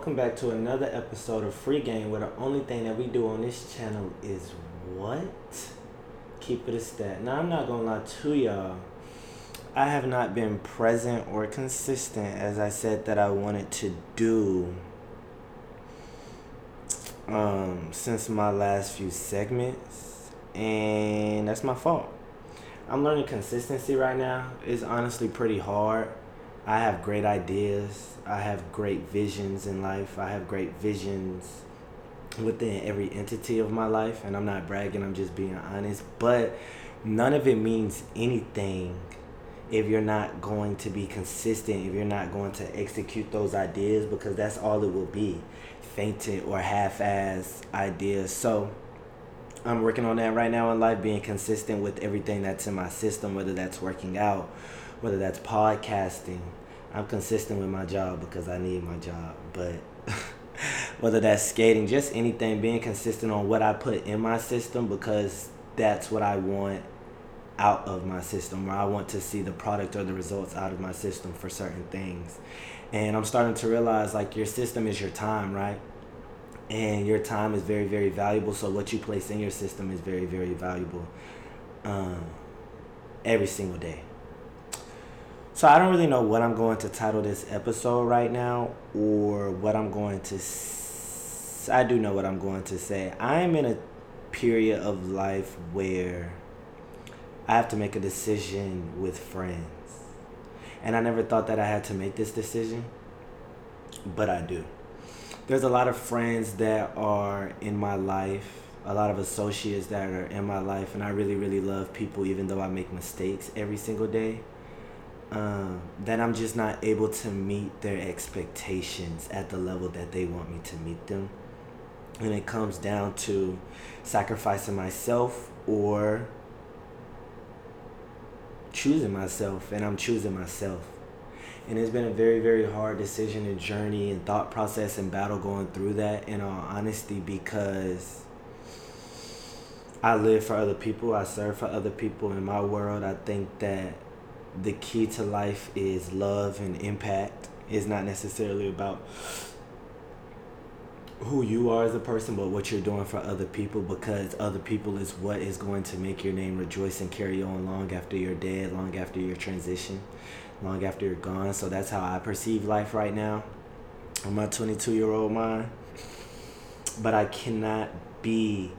welcome back to another episode of Free Game, where the only thing that we do on this channel is what? Keep it a stat. Now, I'm not gonna lie to y'all. I have not been present or consistent as I said that I wanted to do um, since my last few segments, and that's my fault. I'm learning consistency right now. It's honestly pretty hard. I have great ideas. I have great visions in life. I have great visions within every entity of my life, and I'm not bragging, I'm just being honest. But none of it means anything if you're not going to be consistent, if you're not going to execute those ideas, because that's all it will be fainted or half ass ideas. So I'm working on that right now in life, being consistent with everything that's in my system, whether that's working out, whether that's podcasting. I'm consistent with my job because I need my job, but whether that's skating, just anything, being consistent on what I put in my system because that's what I want out of my system or I want to see the product or the results out of my system for certain things. And I'm starting to realize like your system is your time, right? And your time is very, very valuable. So what you place in your system is very, very valuable um, every single day. So I don't really know what I'm going to title this episode right now or what I'm going to s- I do know what I'm going to say. I am in a period of life where I have to make a decision with friends. And I never thought that I had to make this decision, but I do. There's a lot of friends that are in my life, a lot of associates that are in my life, and I really, really love people even though I make mistakes every single day. Um, that I'm just not able to meet their expectations at the level that they want me to meet them. And it comes down to sacrificing myself or choosing myself and I'm choosing myself. And it's been a very, very hard decision and journey and thought process and battle going through that in all honesty because I live for other people, I serve for other people in my world. I think that the key to life is love and impact. It's not necessarily about who you are as a person, but what you're doing for other people because other people is what is going to make your name rejoice and carry on long after you're dead, long after your transition, long after you're gone. So that's how I perceive life right now on my 22 year old mind. But I cannot be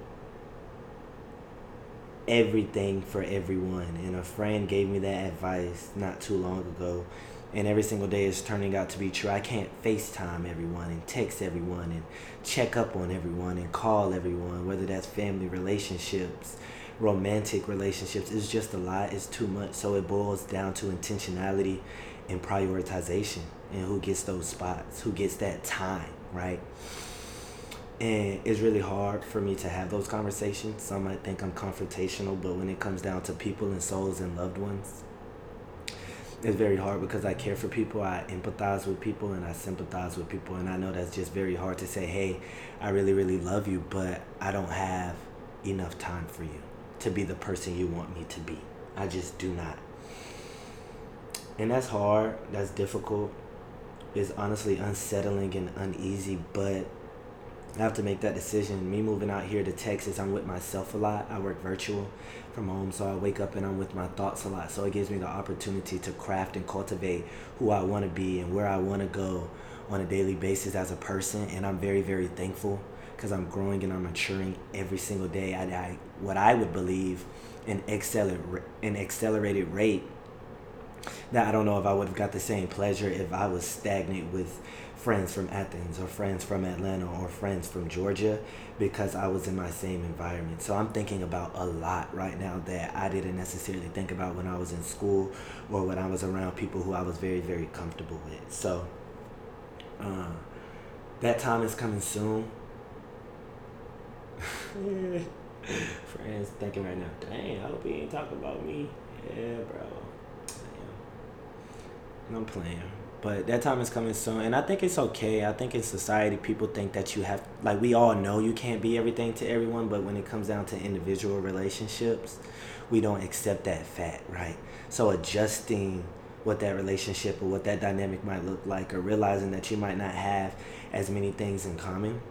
everything for everyone. And a friend gave me that advice not too long ago and every single day is turning out to be true. I can't FaceTime everyone and text everyone and check up on everyone and call everyone, whether that's family relationships, romantic relationships. It's just a lot, it's too much. So it boils down to intentionality and prioritization and who gets those spots, who gets that time, right? And it's really hard for me to have those conversations. Some might think I'm confrontational, but when it comes down to people and souls and loved ones, it's very hard because I care for people, I empathize with people, and I sympathize with people. And I know that's just very hard to say, hey, I really, really love you, but I don't have enough time for you to be the person you want me to be. I just do not. And that's hard, that's difficult. It's honestly unsettling and uneasy, but I have to make that decision. Me moving out here to Texas, I'm with myself a lot. I work virtual from home, so I wake up and I'm with my thoughts a lot. So it gives me the opportunity to craft and cultivate who I want to be and where I want to go on a daily basis as a person. And I'm very, very thankful because I'm growing and I'm maturing every single day at I, what I would believe an, acceler- an accelerated rate that I don't know if I would have got the same pleasure if I was stagnant with friends from Athens or friends from Atlanta or friends from Georgia because I was in my same environment. So I'm thinking about a lot right now that I didn't necessarily think about when I was in school or when I was around people who I was very, very comfortable with. So uh, that time is coming soon. Friends thinking right now, dang, I hope he ain't talking about me. Yeah, bro. Damn. I'm playing but that time is coming soon and i think it's okay i think in society people think that you have like we all know you can't be everything to everyone but when it comes down to individual relationships we don't accept that fact right so adjusting what that relationship or what that dynamic might look like, or realizing that you might not have as many things in common.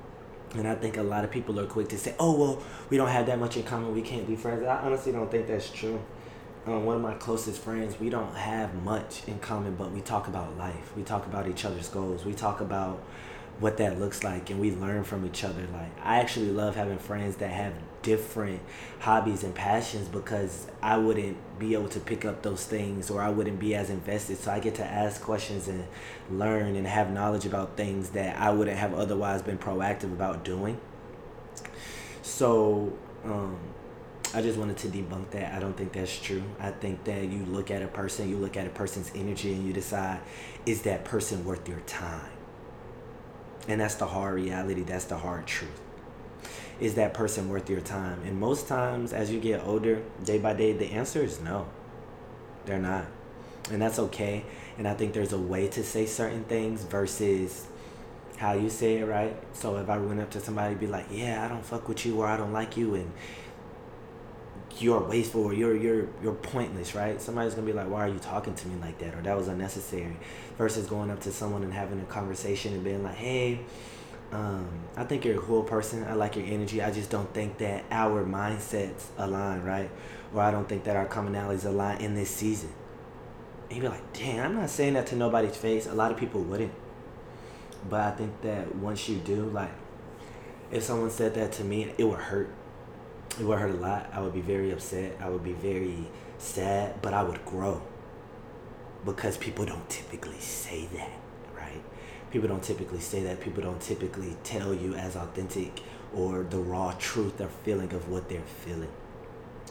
And I think a lot of people are quick to say, oh, well, we don't have that much in common. We can't be friends. I honestly don't think that's true. One of my closest friends, we don't have much in common, but we talk about life. We talk about each other's goals. We talk about what that looks like and we learn from each other like i actually love having friends that have different hobbies and passions because i wouldn't be able to pick up those things or i wouldn't be as invested so i get to ask questions and learn and have knowledge about things that i wouldn't have otherwise been proactive about doing so um, I just wanted to debunk that. I don't think that's true. I think that you look at a person, you look at a person's energy, and you decide, is that person worth your time? And that's the hard reality, that's the hard truth. Is that person worth your time? And most times, as you get older, day by day, the answer is no. They're not. And that's okay. And I think there's a way to say certain things versus how you say it, right? So if I went up to somebody be like, yeah, I don't fuck with you or I don't like you and you're wasteful or you're you're you're pointless, right? Somebody's gonna be like, why are you talking to me like that? Or that was unnecessary. Versus going up to someone and having a conversation and being like, hey, um, I think you're a cool person. I like your energy. I just don't think that our mindsets align, right? Or I don't think that our commonalities align in this season. And you'd be like, dang, I'm not saying that to nobody's face. A lot of people wouldn't. But I think that once you do, like, if someone said that to me, it would hurt it would hurt a lot. I would be very upset. I would be very sad, but I would grow because people don't typically say that, right? People don't typically say that. People don't typically tell you as authentic or the raw truth or feeling of what they're feeling.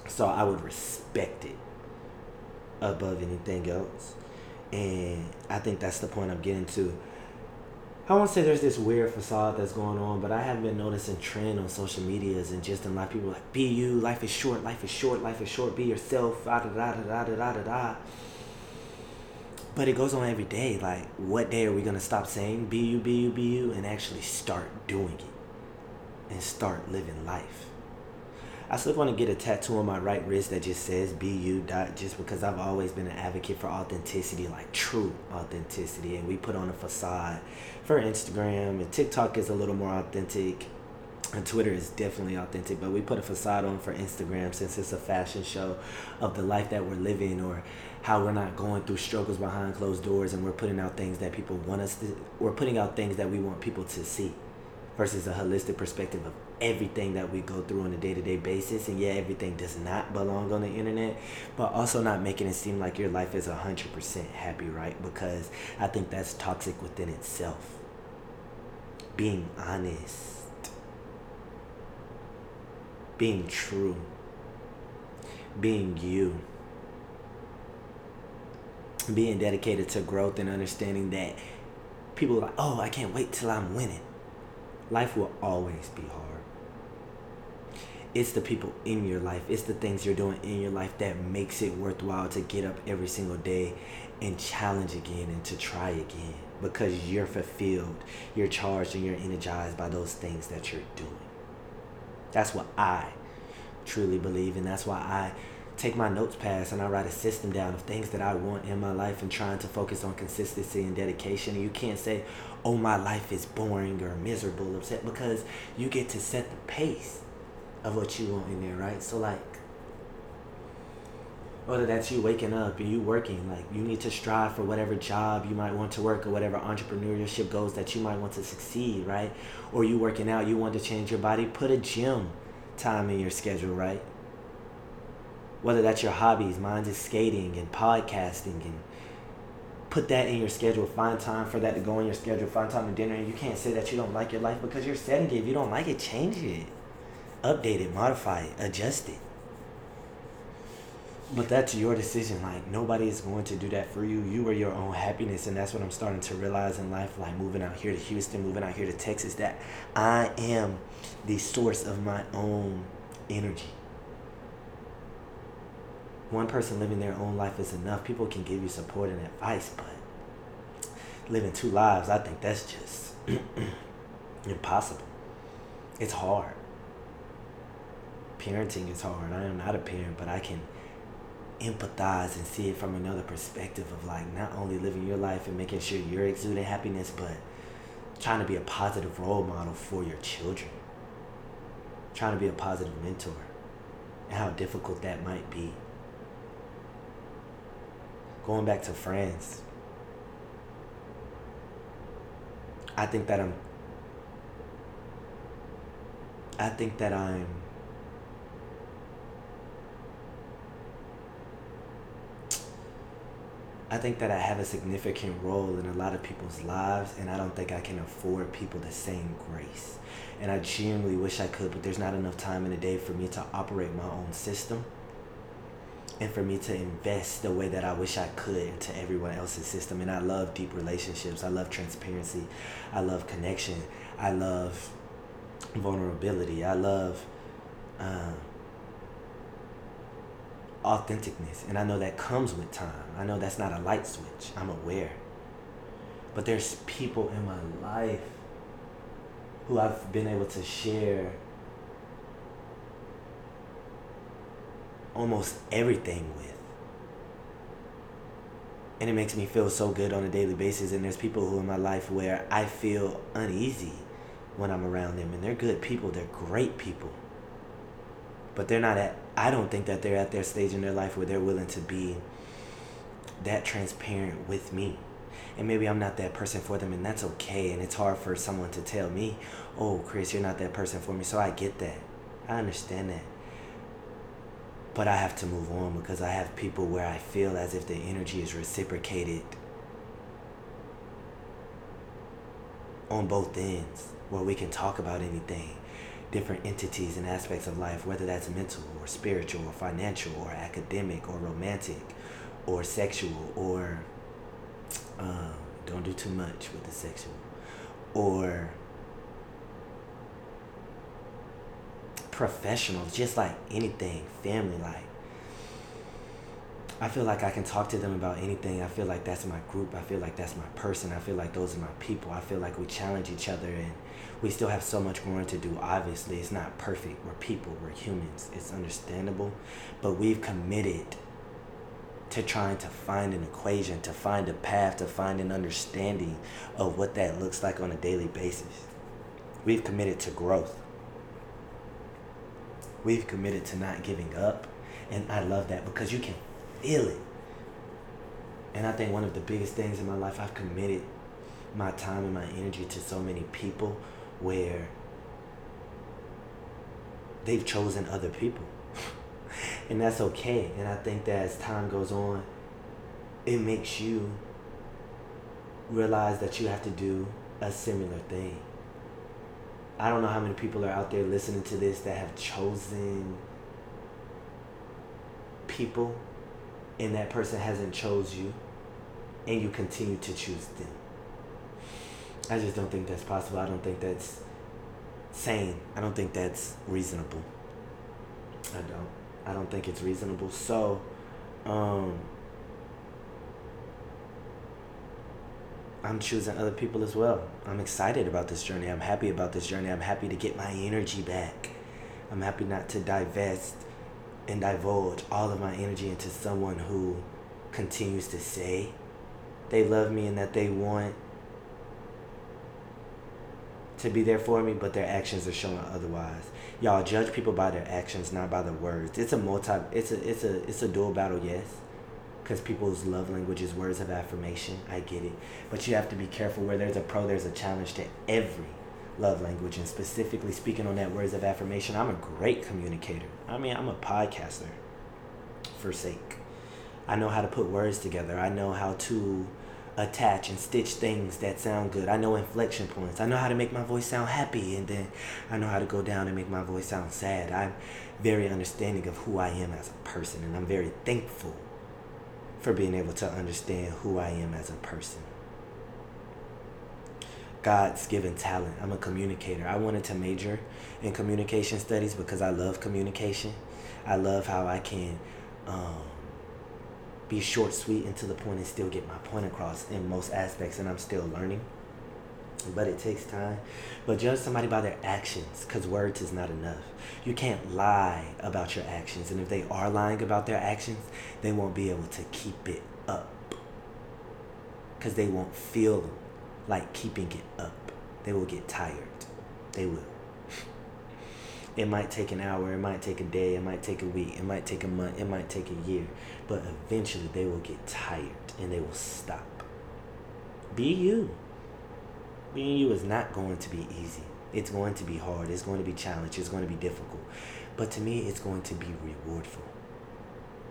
So I would respect it above anything else. And I think that's the point I'm getting to I won't say there's this weird facade that's going on, but I have been noticing trend on social medias and just a lot of People like, be you, life is short, life is short, life is short, be yourself, da da da da da da da da. But it goes on every day. Like, what day are we gonna stop saying be you, be you, be you, and actually start doing it and start living life? I still want to get a tattoo on my right wrist that just says "Be you." Dot just because I've always been an advocate for authenticity, like true authenticity, and we put on a facade for Instagram and TikTok is a little more authentic, and Twitter is definitely authentic. But we put a facade on for Instagram since it's a fashion show of the life that we're living, or how we're not going through struggles behind closed doors, and we're putting out things that people want us to. We're putting out things that we want people to see versus a holistic perspective of everything that we go through on a day-to-day basis and yeah everything does not belong on the internet but also not making it seem like your life is 100% happy right? Because i think that's toxic within itself. Being honest. Being true. Being you. Being dedicated to growth and understanding that people are like oh i can't wait till i'm winning life will always be hard. It's the people in your life, it's the things you're doing in your life that makes it worthwhile to get up every single day and challenge again and to try again because you're fulfilled, you're charged, and you're energized by those things that you're doing. That's what I truly believe, and that's why I take my notes pass and I write a system down of things that I want in my life and trying to focus on consistency and dedication. And you can't say, oh, my life is boring or miserable, upset, because you get to set the pace of what you want in there, right? So, like, whether that's you waking up and you working, like, you need to strive for whatever job you might want to work or whatever entrepreneurship goals that you might want to succeed, right? Or you working out, you want to change your body, put a gym time in your schedule, right? whether that's your hobbies, mine is skating and podcasting and put that in your schedule. Find time for that to go in your schedule. Find time to dinner. And you can't say that you don't like your life because you're setting it. If you don't like it, change it. Update it, modify it, adjust it. But that's your decision. Like nobody is going to do that for you. You are your own happiness, and that's what I'm starting to realize in life. Like moving out here to Houston, moving out here to Texas, that I am the source of my own energy one person living their own life is enough. People can give you support and advice, but living two lives, I think that's just impossible. It's hard. Parenting is hard. I am not a parent, but I can empathize and see it from another perspective of like not only living your life and making sure you're exuding happiness, but trying to be a positive role model for your children. Trying to be a positive mentor and how difficult that might be. Going back to friends, I think that I'm I think that I'm I think that I have a significant role in a lot of people's lives, and I don't think I can afford people the same grace. And I genuinely wish I could, but there's not enough time in the day for me to operate my own system and for me to invest the way that I wish I could into everyone else's system. And I love deep relationships, I love transparency, I love connection, I love vulnerability, I love. Um, authenticness. And I know that comes with time. I know that's not a light switch. I'm aware. But there's people in my life who I've been able to share almost everything with. And it makes me feel so good on a daily basis. And there's people who in my life where I feel uneasy when I'm around them. And they're good people, they're great people. But they're not at i don't think that they're at their stage in their life where they're willing to be that transparent with me. And maybe i'm not that person for them and that's okay. And it's hard for someone to tell me oh chris you're not that person for me. So i get that. I understand that but i have to move on because i have people where i feel as if the energy is reciprocated on both ends where we can talk about anything different entities and aspects of life, whether that's mental or spiritual or financial or academic or romantic or sexual or um, don't do too much with the sexual or professional, just like anything, family like. I feel like I can talk to them about anything. I feel like that's my group. I feel like that's my person. I feel like those are my people. I feel like we challenge each other and we still have so much growing to do. Obviously, it's not perfect. We're people, we're humans. It's understandable. But we've committed to trying to find an equation, to find a path, to find an understanding of what that looks like on a daily basis. We've committed to growth. We've committed to not giving up. And I love that because you can feel it. And I think one of the biggest things in my life, I've committed my time and my energy to so many people where they've chosen other people. and that's okay. And I think that as time goes on, it makes you realize that you have to do a similar thing. I don't know how many people are out there listening to this that have chosen people and that person hasn't chose you and you continue to choose them. I just don't think that's possible. I don't think that's sane. I don't think that's reasonable. I don't. I don't think it's reasonable. So, um, I'm choosing other people as well. I'm excited about this journey. I'm happy about this journey. I'm happy to get my energy back. I'm happy not to divest and divulge all of my energy into someone who continues to say they love me and that they want to be there for me, but their actions are showing otherwise. Y'all judge people by their actions, not by their words. It's a multi. It's a it's a it's a dual battle, yes, because people's love language is words of affirmation. I get it, but you have to be careful. Where there's a pro, there's a challenge to every love language, and specifically speaking on that words of affirmation. I'm a great communicator. I mean, I'm a podcaster. For sake, I know how to put words together. I know how to attach and stitch things that sound good. I know inflection points. I know how to make my voice sound happy and then I know how to go down and make my voice sound sad. I'm very understanding of who I am as a person and I'm very thankful for being able to understand who I am as a person. God's given talent. I'm a communicator. I wanted to major in communication studies because I love communication. I love how I can um, be short, sweet, and to the point and still get my point across in most aspects, and I'm still learning. But it takes time. But judge somebody by their actions because words is not enough. You can't lie about your actions. And if they are lying about their actions, they won't be able to keep it up because they won't feel like keeping it up. They will get tired. They will. It might take an hour, it might take a day, it might take a week, it might take a month, it might take a year, but eventually they will get tired and they will stop. Be you. Being you is not going to be easy. It's going to be hard. It's going to be challenging. It's going to be difficult. But to me, it's going to be rewardful.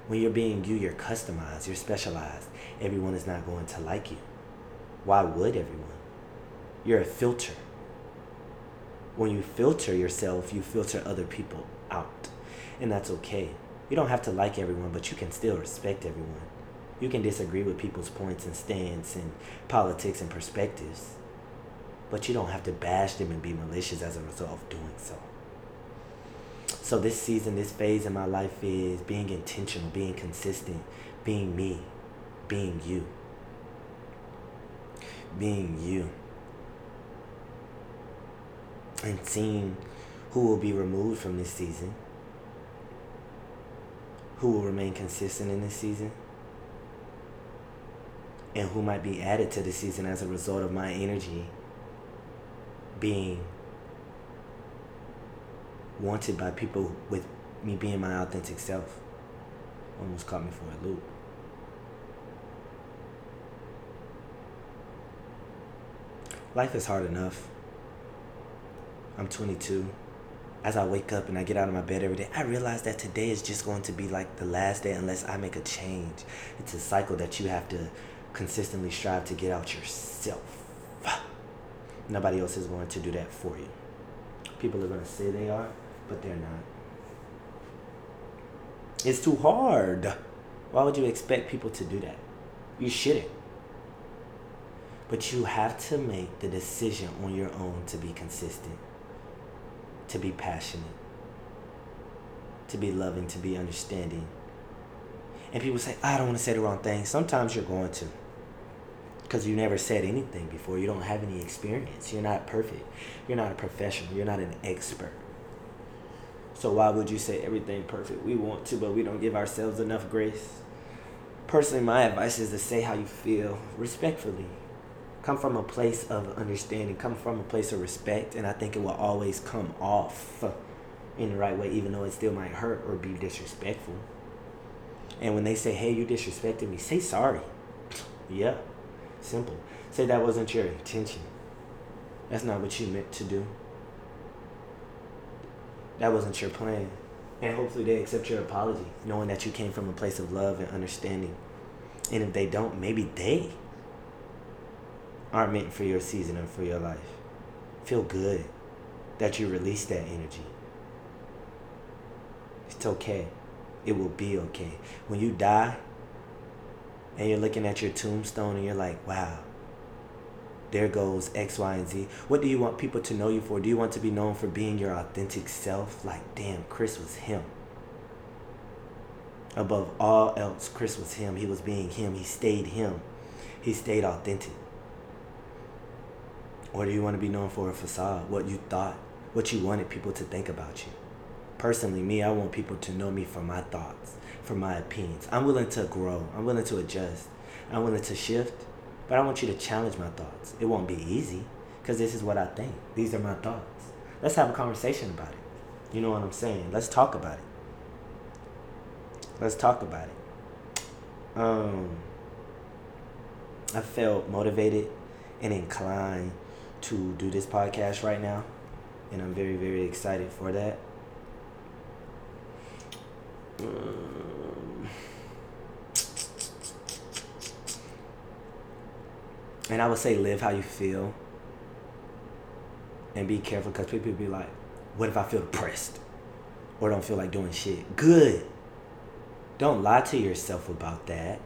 When you're being you, you're customized, you're specialized. Everyone is not going to like you. Why would everyone? You're a filter. When you filter yourself, you filter other people out. And that's okay. You don't have to like everyone, but you can still respect everyone. You can disagree with people's points and stance and politics and perspectives but you don't have to bash them and be malicious as a result of doing so. So this season, this phase in my life is being intentional, being consistent, being me, being you. Being you. And seeing who will be removed from this season, who will remain consistent in this season, and who might be added to the season as a result of my energy being wanted by people with me being my authentic self. Almost caught me for a loop. Life is hard enough. I'm 22. As I wake up and I get out of my bed every day, I realize that today is just going to be like the last day unless I make a change. It's a cycle that you have to consistently strive to get out yourself. Nobody else is going to do that for you. People are going to say they are, but they're not. It's too hard. Why would you expect people to do that? You shouldn't. But you have to make the decision on your own to be consistent, to be passionate, to be loving, to be understanding. And people say, I don't want to say the wrong thing. Sometimes you're going to because you never said anything before. You don't have any experience. You're not perfect. You're not a professional. You're not an expert. So why would you say everything perfect? We want to, but we don't give ourselves enough grace. Personally, my advice is to say how you feel respectfully. Come from a place of understanding. Come from a place of respect, and I think it will always come off in the right way, even though it still might hurt or be disrespectful. And when they say, "Hey, you disrespected me," say sorry. Yeah, Simple. Say that wasn't your intention. That's not what you meant to do. That wasn't your plan. And hopefully they accept your apology, knowing that you came from a place of love and understanding. And if they don't, maybe they aren't meant for your season or for your life. Feel good that you released that energy. It's okay. It will be okay. When you die, and you're looking at your tombstone and you're like, wow, there goes X, Y, and Z. What do you want people to know you for? Do you want to be known for being your authentic self? Like, damn, Chris was him. Above all else, Chris was him. He was being him. He stayed him. He stayed authentic. Or do you want to be known for a facade? What you thought, what you wanted people to think about you? Personally, me, I want people to know me for my thoughts for my opinions. I'm willing to grow. I'm willing to adjust. I'm willing to shift. But I want you to challenge my thoughts. It won't be easy because this is what I think. These are my thoughts. Let's have a conversation about it. You know what I'm saying? Let's talk about it. Let's talk about it. Um, I felt motivated and inclined to do this podcast right now, and I'm very, very excited for that. Um, and I would say live how you feel and be careful because people be like, what if I feel depressed or don't feel like doing shit? Good. Don't lie to yourself about that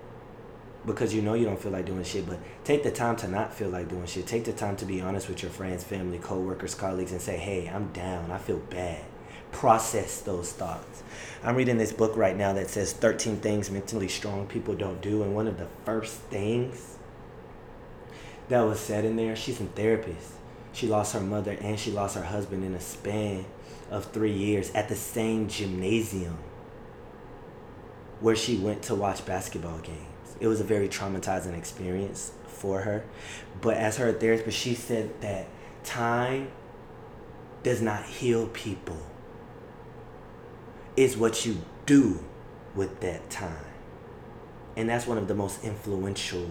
because you know you don't feel like doing shit, but take the time to not feel like doing shit. Take the time to be honest with your friends, family, co-workers, colleagues and say, "Hey, I'm down. I feel bad." Process those thoughts. I'm reading this book right now that says 13 things mentally strong people don't do and one of the first things that was said in there. She's a therapist. She lost her mother and she lost her husband in a span of three years at the same gymnasium where she went to watch basketball games. It was a very traumatizing experience for her. But as her therapist, she said that time does not heal people. It's what you do with that time. And that's one of the most influential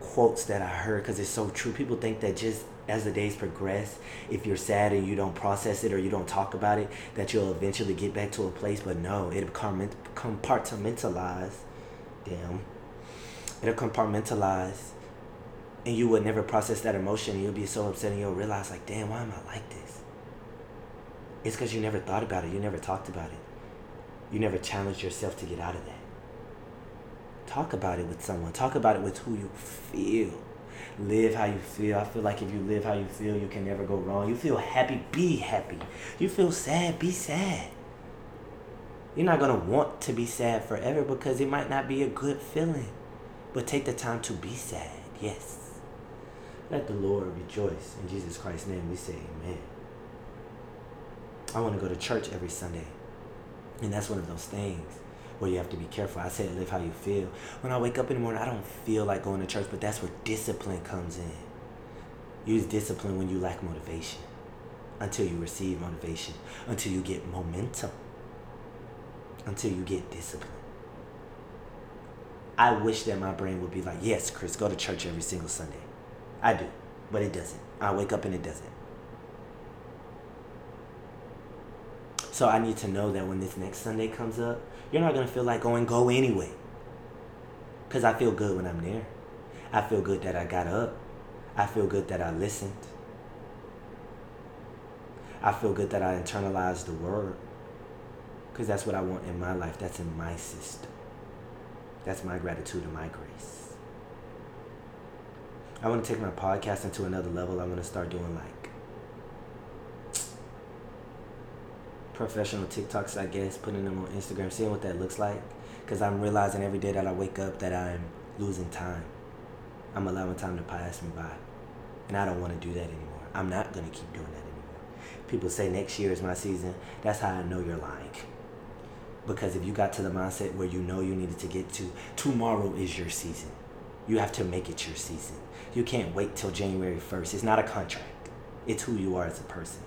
quotes that I heard because it's so true. People think that just as the days progress, if you're sad and you don't process it or you don't talk about it, that you'll eventually get back to a place. But no, it'll compartmentalize. Damn. It'll compartmentalize. And you would never process that emotion. You'll be so upset and you'll realize, like, damn, why am I like this? It's because you never thought about it. You never talked about it. You never challenged yourself to get out of that. Talk about it with someone. Talk about it with who you feel. Live how you feel. I feel like if you live how you feel, you can never go wrong. You feel happy, be happy. You feel sad, be sad. You're not going to want to be sad forever because it might not be a good feeling. But take the time to be sad. Yes. Let the Lord rejoice. In Jesus Christ's name, we say amen. I want to go to church every Sunday. And that's one of those things where you have to be careful. I said live how you feel. When I wake up in the morning, I don't feel like going to church, but that's where discipline comes in. Use discipline when you lack motivation until you receive motivation, until you get momentum, until you get discipline. I wish that my brain would be like, yes, Chris, go to church every single Sunday. I do, but it doesn't. I wake up and it doesn't. So I need to know that when this next Sunday comes up, you're not going to feel like going, go anyway. Because I feel good when I'm there. I feel good that I got up. I feel good that I listened. I feel good that I internalized the word. Because that's what I want in my life. That's in my system. That's my gratitude and my grace. I want to take my podcast into another level. I'm going to start doing like professional TikToks, I guess, putting them on Instagram, seeing what that looks like. Because I'm realizing every day that I wake up that I'm losing time. I'm allowing time to pass me by. And I don't want to do that anymore. I'm not going to keep doing that anymore. People say next year is my season. That's how I know you're lying. Because if you got to the mindset where you know you needed to get to, tomorrow is your season. You have to make it your season. You can't wait till January 1st. It's not a contract, it's who you are as a person.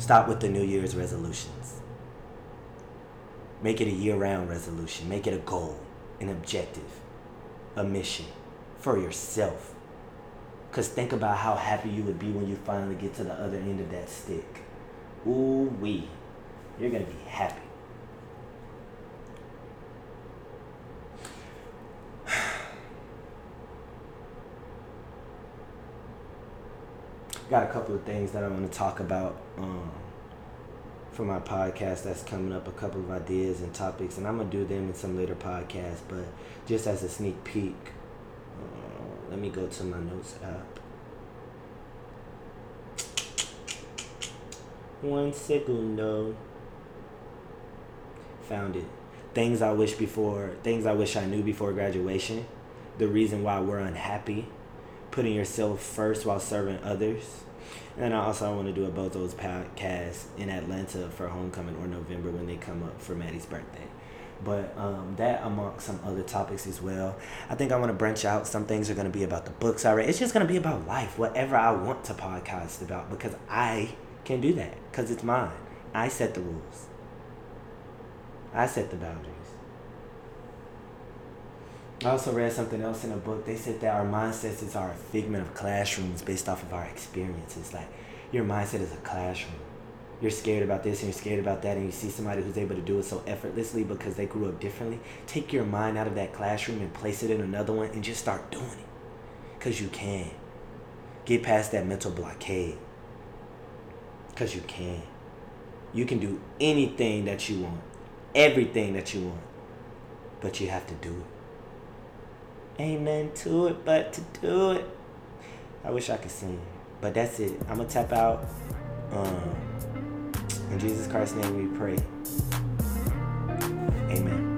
Stop with the New Year's resolutions. Make it a year round resolution. Make it a goal, an objective, a mission for yourself. Because think about how happy you would be when you finally get to the other end of that stick. Ooh, wee. You're going to be happy. Got a couple of things that I want to talk about um, for my podcast that's coming up, a couple of ideas and topics, and I'm gonna do them in some later podcasts. But just as a sneak peek, uh, let me go to my notes app. One segundo. Found it. Things I wish before, things I wish I knew before graduation. The reason why we're unhappy putting yourself first while serving others. And I also want to do a both those podcasts in Atlanta for homecoming or November when they come up for Maddie's birthday. But um, that amongst some other topics as well. I think I want to branch out. Some things are going to be about the books I read. It's just going to be about life, whatever I want to podcast about, because I can do that because it's mine. I set the rules. I set the boundaries. I also read something else in a book. They said that our mindsets is our figment of classrooms based off of our experiences. Like your mindset is a classroom. You're scared about this and you're scared about that, and you see somebody who's able to do it so effortlessly because they grew up differently. Take your mind out of that classroom and place it in another one and just start doing it. Because you can. Get past that mental blockade. Because you can. You can do anything that you want, everything that you want, but you have to do it. Ain't nothing to it but to do it. I wish I could sing, but that's it. I'm gonna tap out. Um, in Jesus Christ's name we pray. Amen.